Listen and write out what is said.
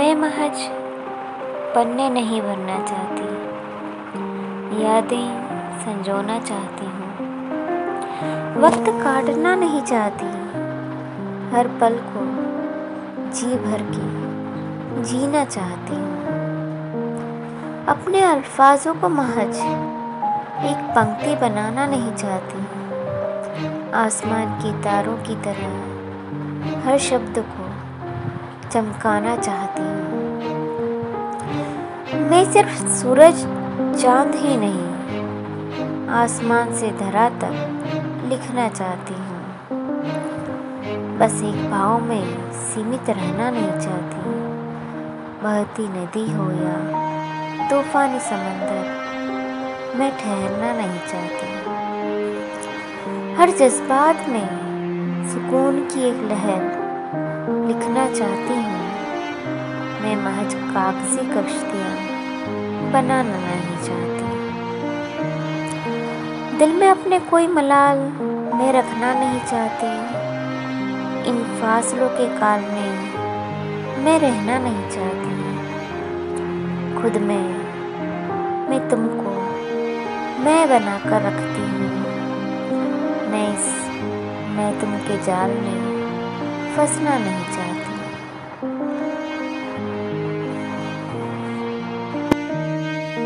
मैं महज पन्ने नहीं भरना चाहती। यादें संजोना चाहती हूँ। वक्त काटना नहीं चाहती। हर पल को जी भर के जीना चाहती हूँ। अपने अल्फाजों को महज एक पंक्ति बनाना नहीं चाहती। आसमान के तारों की तरह हर शब्द को चमकाना चाहती हूँ। मैं सिर्फ़ सूरज, चाँद ही नहीं, आसमान से धरा तक लिखना चाहती हूँ। बस एक भाव में सीमित रहना नहीं चाहती। बहती नदी हो या तूफानी समंदर, मैं ठहरना नहीं चाहती। हर जज्बात में सुकून की एक लहर लिखना चाहती हूँ। मैं महज कागज़ी कश्तियाँ बनाना नहीं चाहती। दिल में अपने कोई मलाल मैं रखना नहीं चाहती। इन फासलों के काल में मैं रहना नहीं चाहती। खुद में मैं तुमको मैं बनाकर रखती हूँ। मैं इस मैं तुम के जाल में फंसना नहीं चाहती।